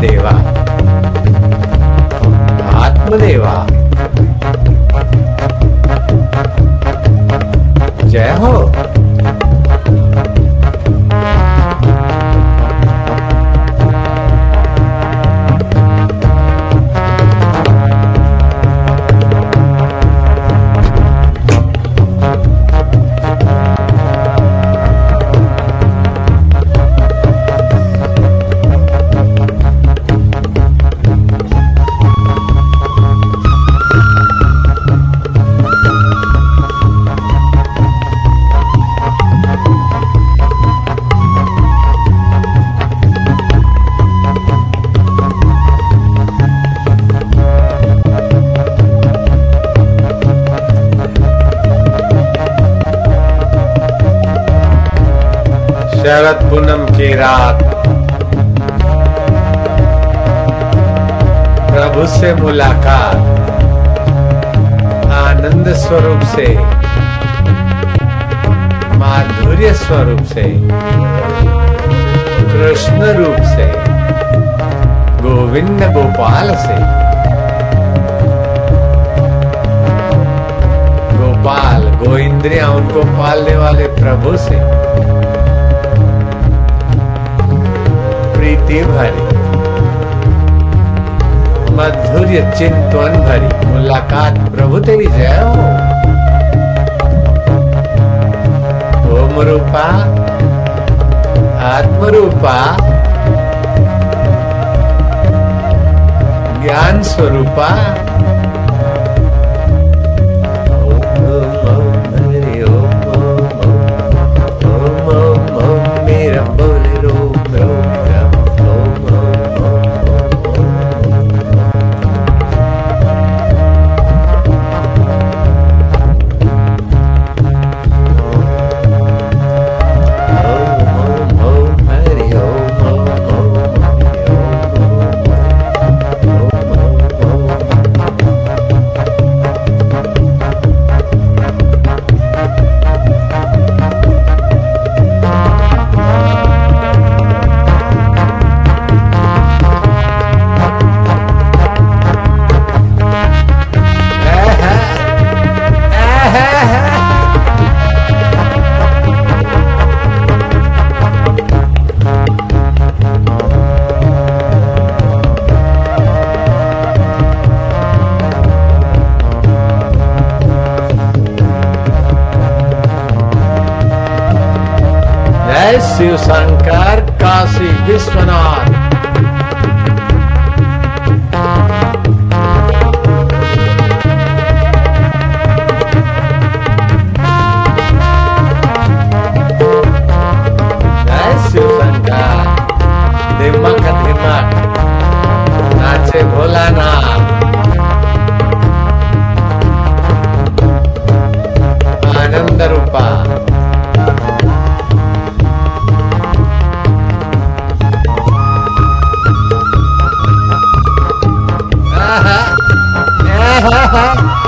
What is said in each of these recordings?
देवा। शरद पूनम की रात। प्रभु से मुलाकात। आनंद स्वरूप से। माधुर्य स्वरूप से। कृष्ण रूप से। गोविंद गोपाल से। गोपाल, गोइंद्रिया उनको पालने वाले प्रभु से। प्रीति भरी। मधुर्य चिंतन भरी। मुलाकात प्रभु तेरी जय ओम रूपा आत्म रूपा ज्ञान स्वरूपा शिव शंकर काशी विश्वनाथ। शिव शंकर। नाचे आनंद रूपा। Islam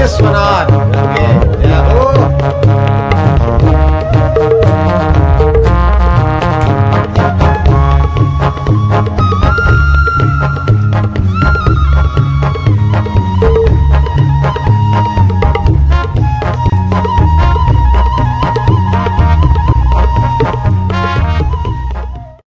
this one on.